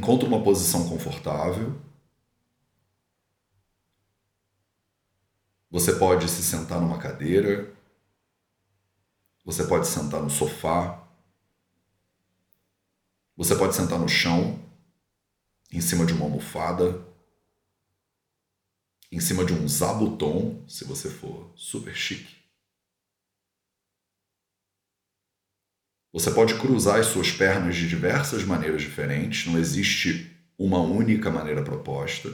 Encontre uma posição confortável. Você pode se sentar numa cadeira. Você pode sentar no sofá. Você pode sentar no chão, em cima de uma almofada, em cima de um zabuton, se você for super chique. Você pode cruzar as suas pernas de diversas maneiras diferentes, não existe uma única maneira proposta.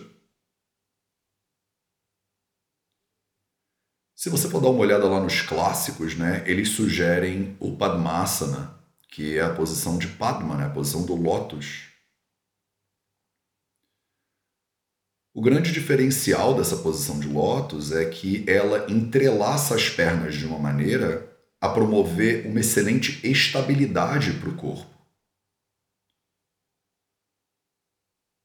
Se você for dar uma olhada lá nos clássicos, né, eles sugerem o Padmasana, que é a posição de Padma, né, a posição do lótus. O grande diferencial dessa posição de lótus é que ela entrelaça as pernas de uma maneira a promover uma excelente estabilidade para o corpo.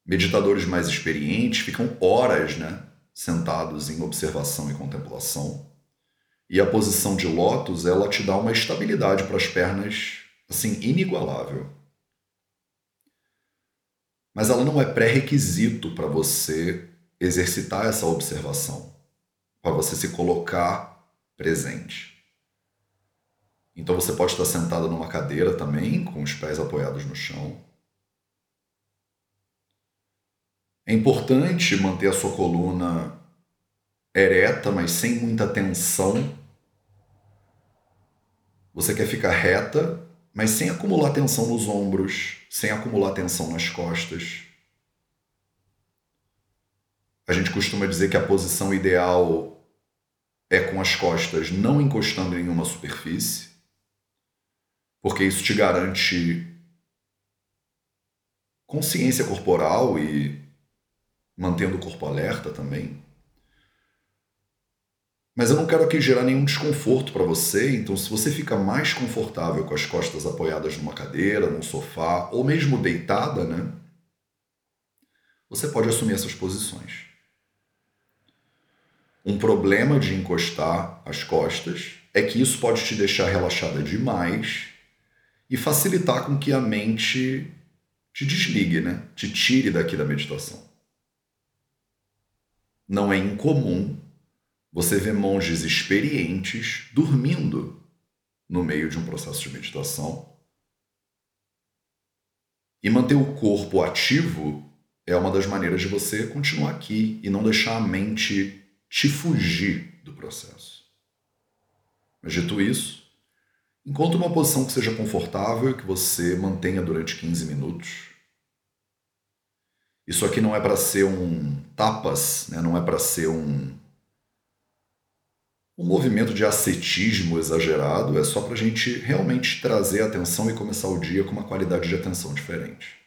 Meditadores mais experientes ficam horas né, sentados em observação e contemplação. E a posição de lótus, ela te dá uma estabilidade para as pernas assim inigualável. Mas ela não é pré-requisito para você exercitar essa observação, para você se colocar presente. Então você pode estar sentado numa cadeira também, com os pés apoiados no chão. É importante manter a sua coluna ereta, mas sem muita tensão. Você quer ficar reta, mas sem acumular tensão nos ombros, sem acumular tensão nas costas. A gente costuma dizer que a posição ideal é com as costas não encostando em nenhuma superfície porque isso te garante consciência corporal e mantendo o corpo alerta também. Mas eu não quero aqui gerar nenhum desconforto para você, então se você fica mais confortável com as costas apoiadas numa cadeira, num sofá, ou mesmo deitada, né? Você pode assumir essas posições. Um problema de encostar as costas é que isso pode te deixar relaxada demais e facilitar com que a mente te desligue, né? te tire daqui da meditação. Não é incomum você ver monges experientes dormindo no meio de um processo de meditação. E manter o corpo ativo é uma das maneiras de você continuar aqui e não deixar a mente te fugir do processo. Mas dito isso, Encontre uma posição que seja confortável e que você mantenha durante 15 minutos. Isso aqui não é para ser um tapas, né? não é para ser um, um movimento de ascetismo exagerado, é só para a gente realmente trazer atenção e começar o dia com uma qualidade de atenção diferente.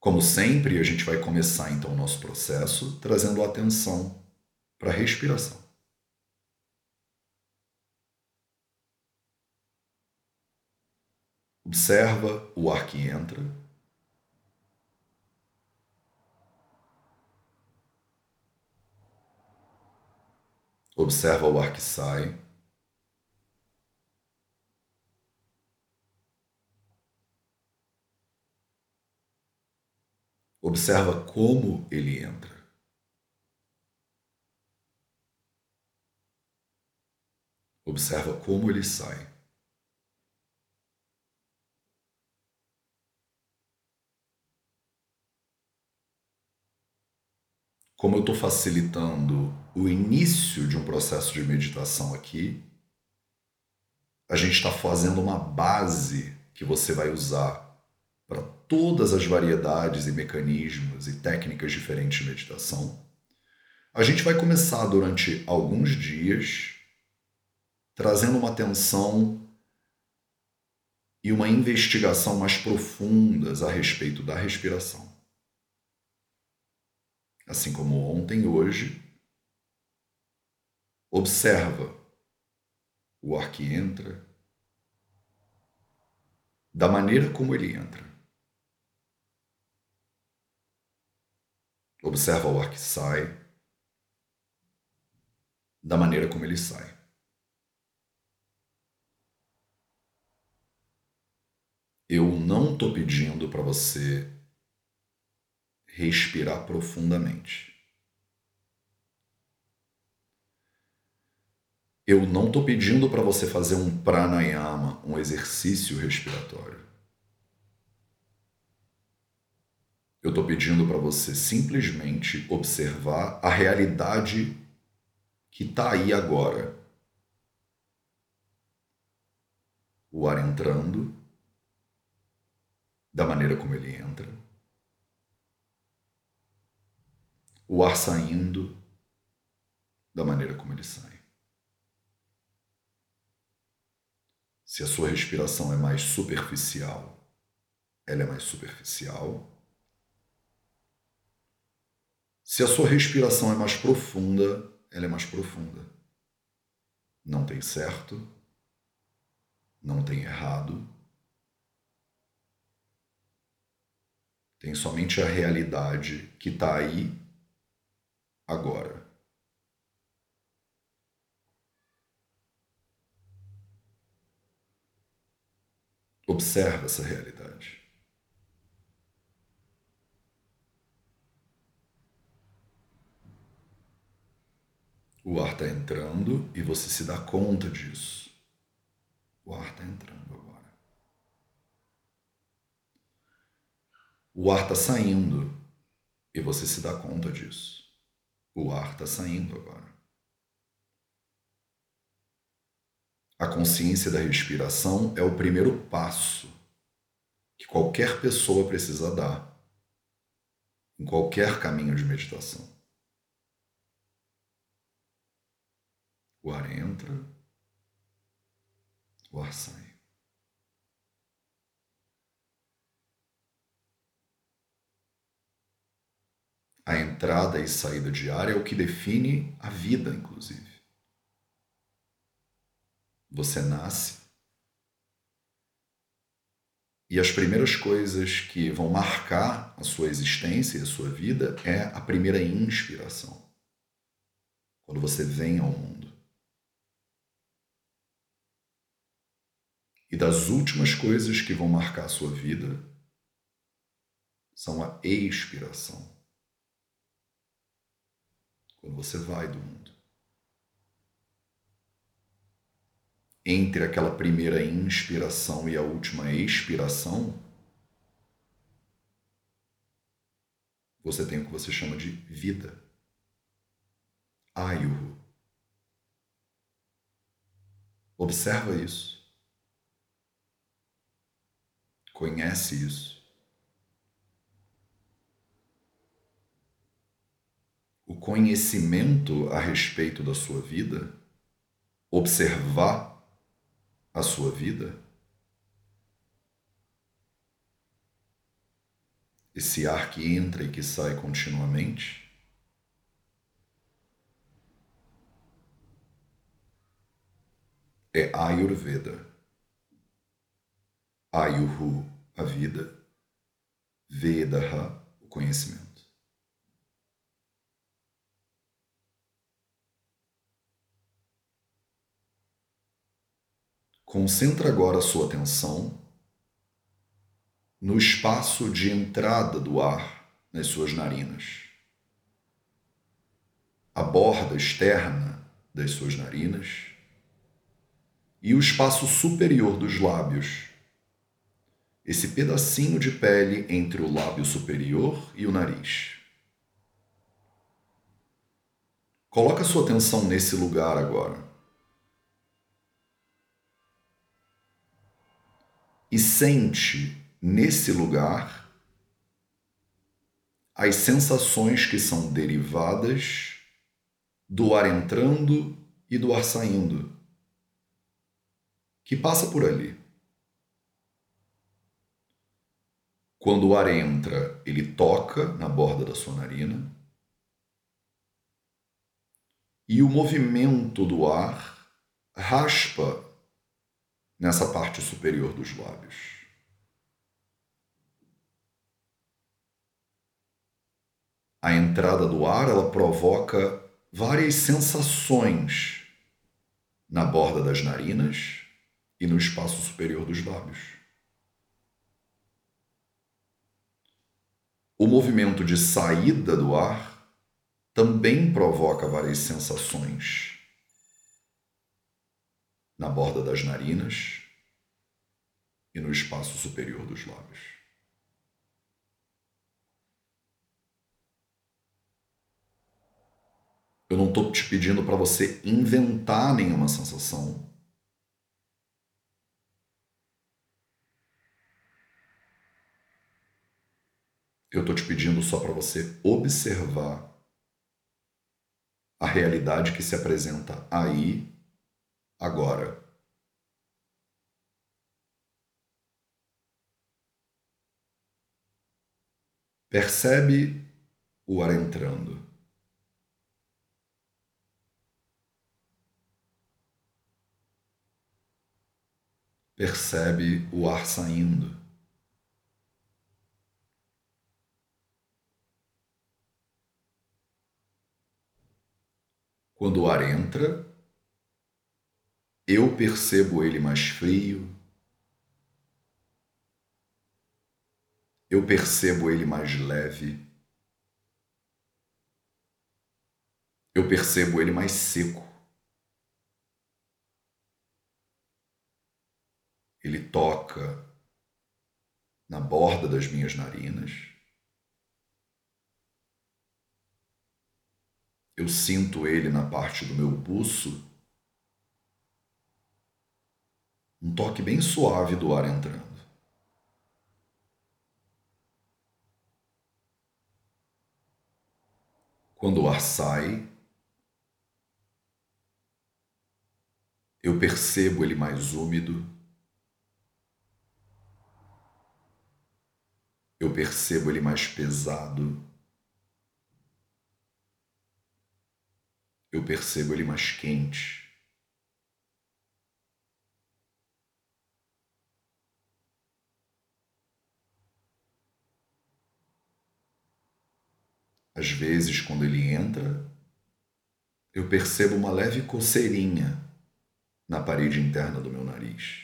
Como sempre, a gente vai começar então o nosso processo trazendo atenção para a respiração. Observa o ar que entra. Observa o ar que sai. Observa como ele entra. Observa como ele sai. Como eu estou facilitando o início de um processo de meditação aqui, a gente está fazendo uma base que você vai usar para todas as variedades e mecanismos e técnicas diferentes de meditação. A gente vai começar durante alguns dias trazendo uma atenção e uma investigação mais profundas a respeito da respiração assim como ontem hoje, observa o ar que entra, da maneira como ele entra. Observa o ar que sai, da maneira como ele sai. Eu não estou pedindo para você respirar profundamente. Eu não estou pedindo para você fazer um pranayama, um exercício respiratório. Eu estou pedindo para você simplesmente observar a realidade que está aí agora. O ar entrando, da maneira como ele entra, o ar saindo, da maneira como ele sai. Se a sua respiração é mais superficial, ela é mais superficial. Se a sua respiração é mais profunda, ela é mais profunda. Não tem certo, não tem errado. Tem somente a realidade que está aí agora. Observa essa realidade. O ar está entrando e você se dá conta disso. O ar está entrando agora. O ar está saindo e você se dá conta disso. O ar está saindo agora. A consciência da respiração é o primeiro passo que qualquer pessoa precisa dar em qualquer caminho de meditação. O ar entra, o ar sai. A entrada e saída ar é o que define a vida, inclusive. Você nasce. E as primeiras coisas que vão marcar a sua existência e a sua vida é a primeira inspiração. Quando você vem ao mundo. E das últimas coisas que vão marcar a sua vida são a expiração. Quando você vai do mundo. entre aquela primeira inspiração e a última expiração, você tem o que você chama de vida. Ayuhu. Observa isso. Conhece isso. O conhecimento a respeito da sua vida, observar a sua vida? Esse ar que entra e que sai continuamente? É Ayurveda. Ayuhu, a vida. Vedaha, o conhecimento. Concentra agora a sua atenção no espaço de entrada do ar nas suas narinas. A borda externa das suas narinas e o espaço superior dos lábios. Esse pedacinho de pele entre o lábio superior e o nariz. Coloca sua atenção nesse lugar agora. E sente nesse lugar as sensações que são derivadas do ar entrando e do ar saindo, que passa por ali. Quando o ar entra, ele toca na borda da sua narina. E o movimento do ar raspa nessa parte superior dos lábios. A entrada do ar ela provoca várias sensações na borda das narinas e no espaço superior dos lábios. O movimento de saída do ar também provoca várias sensações na borda das narinas e no espaço superior dos lábios. Eu não estou te pedindo para você inventar nenhuma sensação. Eu estou te pedindo só para você observar a realidade que se apresenta aí, agora. Percebe o ar entrando. Percebe o ar saindo. Quando o ar entra, eu percebo ele mais frio, eu percebo ele mais leve, eu percebo ele mais seco. Ele toca na borda das minhas narinas. eu sinto ele na parte do meu buço, um toque bem suave do ar entrando. Quando o ar sai, eu percebo ele mais úmido. Eu percebo ele mais pesado. eu percebo ele mais quente. Às vezes, quando ele entra, eu percebo uma leve coceirinha na parede interna do meu nariz.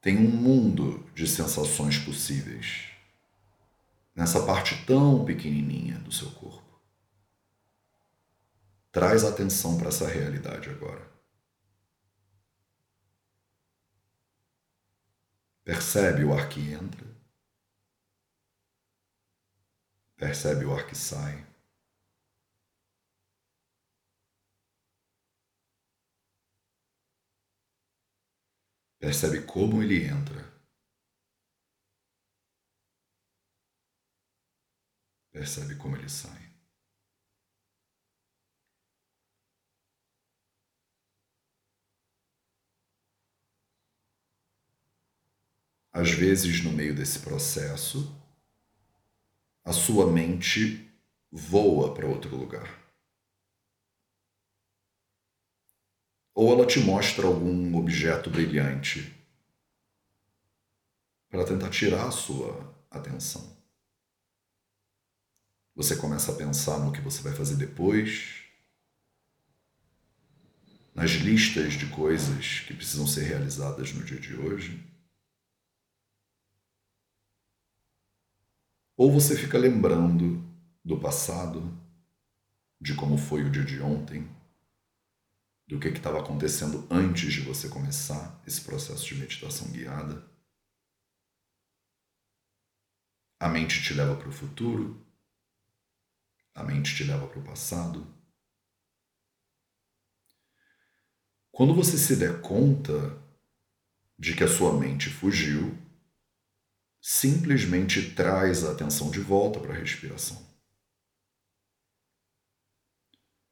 Tem um mundo de sensações possíveis nessa parte tão pequenininha do seu corpo. Traz atenção para essa realidade agora. Percebe o ar que entra. Percebe o ar que sai. Percebe como ele entra. Percebe como ele sai. Às vezes, no meio desse processo, a sua mente voa para outro lugar. Ou ela te mostra algum objeto brilhante para tentar tirar a sua atenção. Você começa a pensar no que você vai fazer depois, nas listas de coisas que precisam ser realizadas no dia de hoje. Ou você fica lembrando do passado, de como foi o dia de ontem, do que estava acontecendo antes de você começar esse processo de meditação guiada. A mente te leva para o futuro, a mente te leva para o passado. Quando você se der conta de que a sua mente fugiu, simplesmente traz a atenção de volta para a respiração.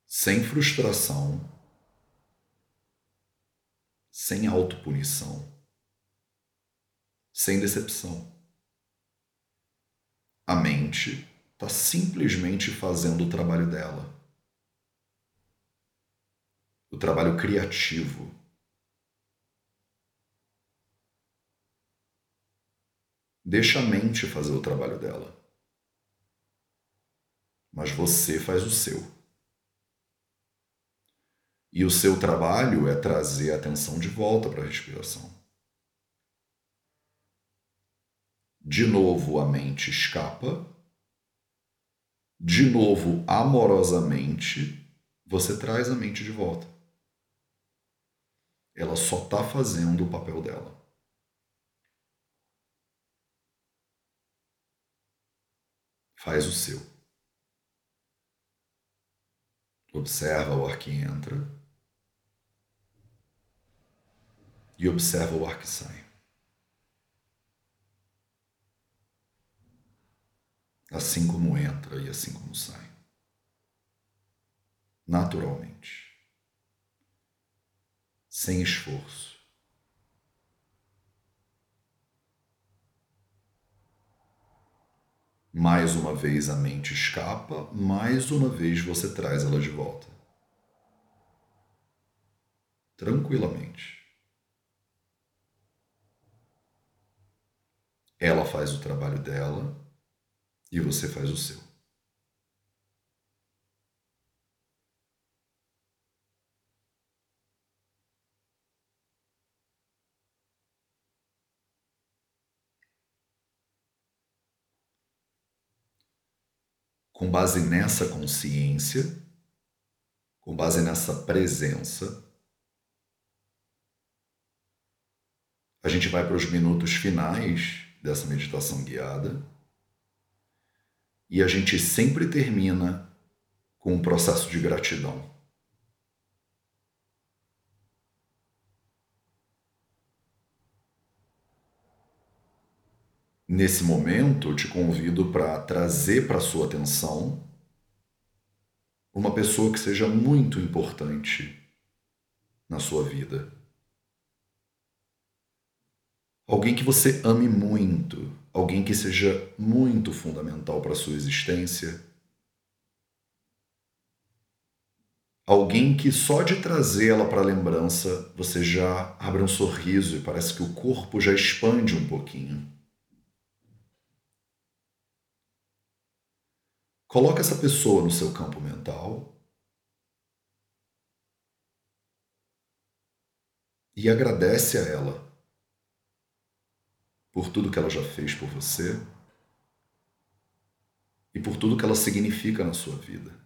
Sem frustração, sem autopunição, sem decepção. A mente está simplesmente fazendo o trabalho dela. O trabalho criativo. Deixa a mente fazer o trabalho dela. Mas você faz o seu. E o seu trabalho é trazer a atenção de volta para a respiração. De novo a mente escapa. De novo, amorosamente, você traz a mente de volta. Ela só está fazendo o papel dela. Faz o seu. Observa o ar que entra e observa o ar que sai. Assim como entra e assim como sai. Naturalmente. Sem esforço. Mais uma vez a mente escapa, mais uma vez você traz ela de volta. Tranquilamente. Ela faz o trabalho dela e você faz o seu. Com base nessa consciência, com base nessa presença, a gente vai para os minutos finais dessa meditação guiada e a gente sempre termina com um processo de gratidão. Nesse momento, eu te convido para trazer para sua atenção uma pessoa que seja muito importante na sua vida. Alguém que você ame muito, alguém que seja muito fundamental para a sua existência. Alguém que só de trazer ela para a lembrança você já abre um sorriso e parece que o corpo já expande um pouquinho. Coloque essa pessoa no seu campo mental e agradece a ela por tudo que ela já fez por você e por tudo que ela significa na sua vida.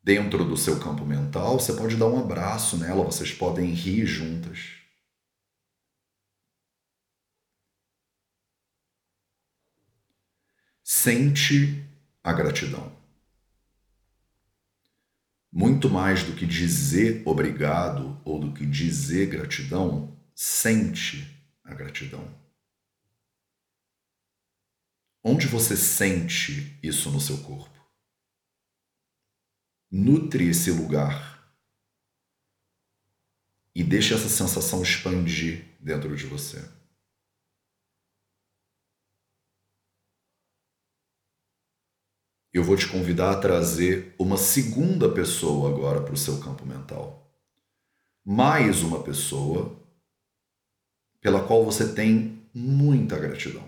Dentro do seu campo mental, você pode dar um abraço nela, vocês podem rir juntas. Sente a gratidão. Muito mais do que dizer obrigado ou do que dizer gratidão, sente a gratidão. Onde você sente isso no seu corpo? Nutre esse lugar e deixe essa sensação expandir dentro de você. Eu vou te convidar a trazer uma segunda pessoa agora para o seu campo mental. Mais uma pessoa pela qual você tem muita gratidão.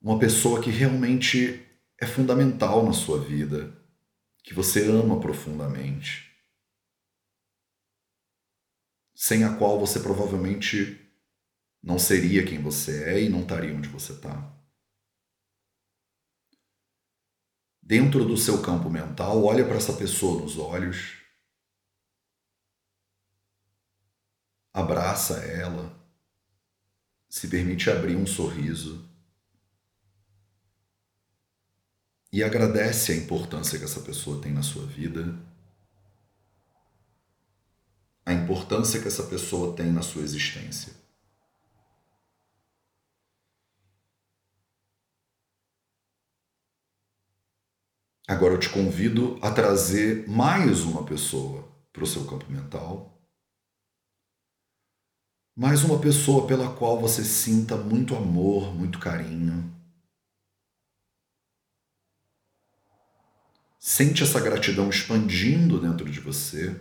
Uma pessoa que realmente é fundamental na sua vida, que você ama profundamente, sem a qual você provavelmente não seria quem você é e não estaria onde você está. Dentro do seu campo mental, olha para essa pessoa nos olhos, abraça ela, se permite abrir um sorriso e agradece a importância que essa pessoa tem na sua vida, a importância que essa pessoa tem na sua existência. Agora eu te convido a trazer mais uma pessoa para o seu campo mental. Mais uma pessoa pela qual você sinta muito amor, muito carinho. Sente essa gratidão expandindo dentro de você.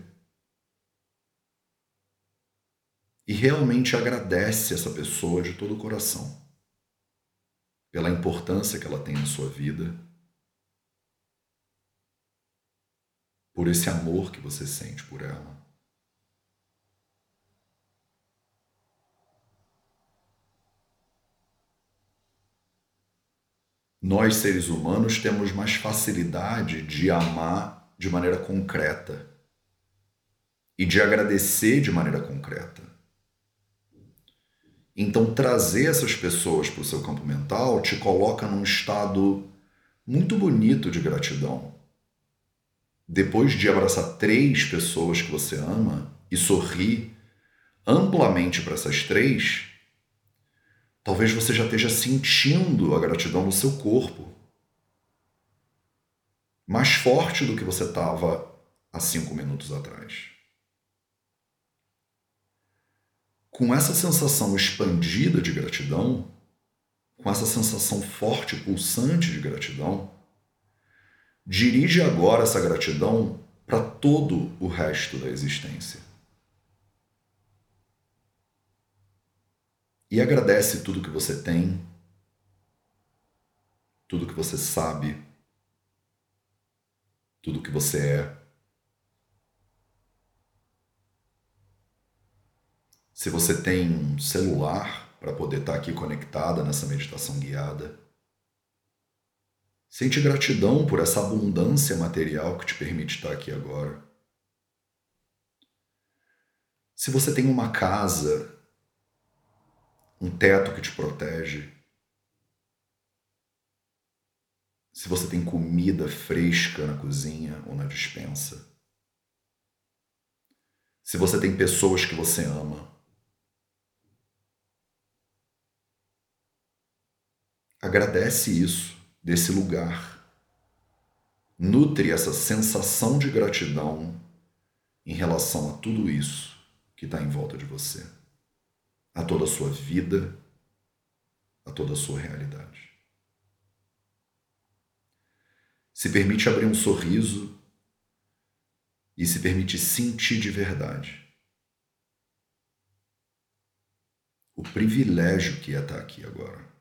E realmente agradece essa pessoa de todo o coração pela importância que ela tem na sua vida por esse amor que você sente por ela. Nós, seres humanos, temos mais facilidade de amar de maneira concreta e de agradecer de maneira concreta. Então, trazer essas pessoas para o seu campo mental te coloca num estado muito bonito de gratidão. Depois de abraçar três pessoas que você ama e sorrir amplamente para essas três, talvez você já esteja sentindo a gratidão no seu corpo. Mais forte do que você estava há cinco minutos atrás. Com essa sensação expandida de gratidão, com essa sensação forte, pulsante de gratidão, dirige agora essa gratidão para todo o resto da existência. E agradece tudo que você tem, tudo que você sabe, tudo que você é. Se você tem um celular para poder estar tá aqui conectada nessa meditação guiada, sente gratidão por essa abundância material que te permite estar aqui agora. Se você tem uma casa um teto que te protege, se você tem comida fresca na cozinha ou na dispensa, se você tem pessoas que você ama, agradece isso desse lugar. Nutre essa sensação de gratidão em relação a tudo isso que está em volta de você a toda a sua vida, a toda a sua realidade. Se permite abrir um sorriso e se permite sentir de verdade o privilégio que é estar aqui agora.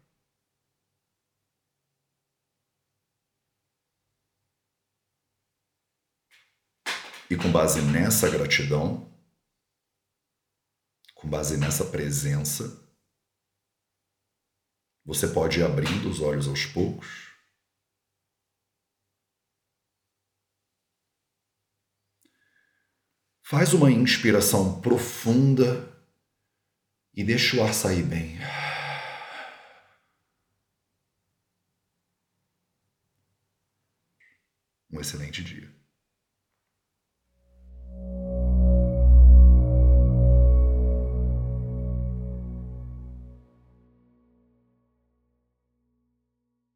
E com base nessa gratidão, com base nessa presença, você pode ir abrindo os olhos aos poucos. Faz uma inspiração profunda e deixa o ar sair bem. Um excelente dia.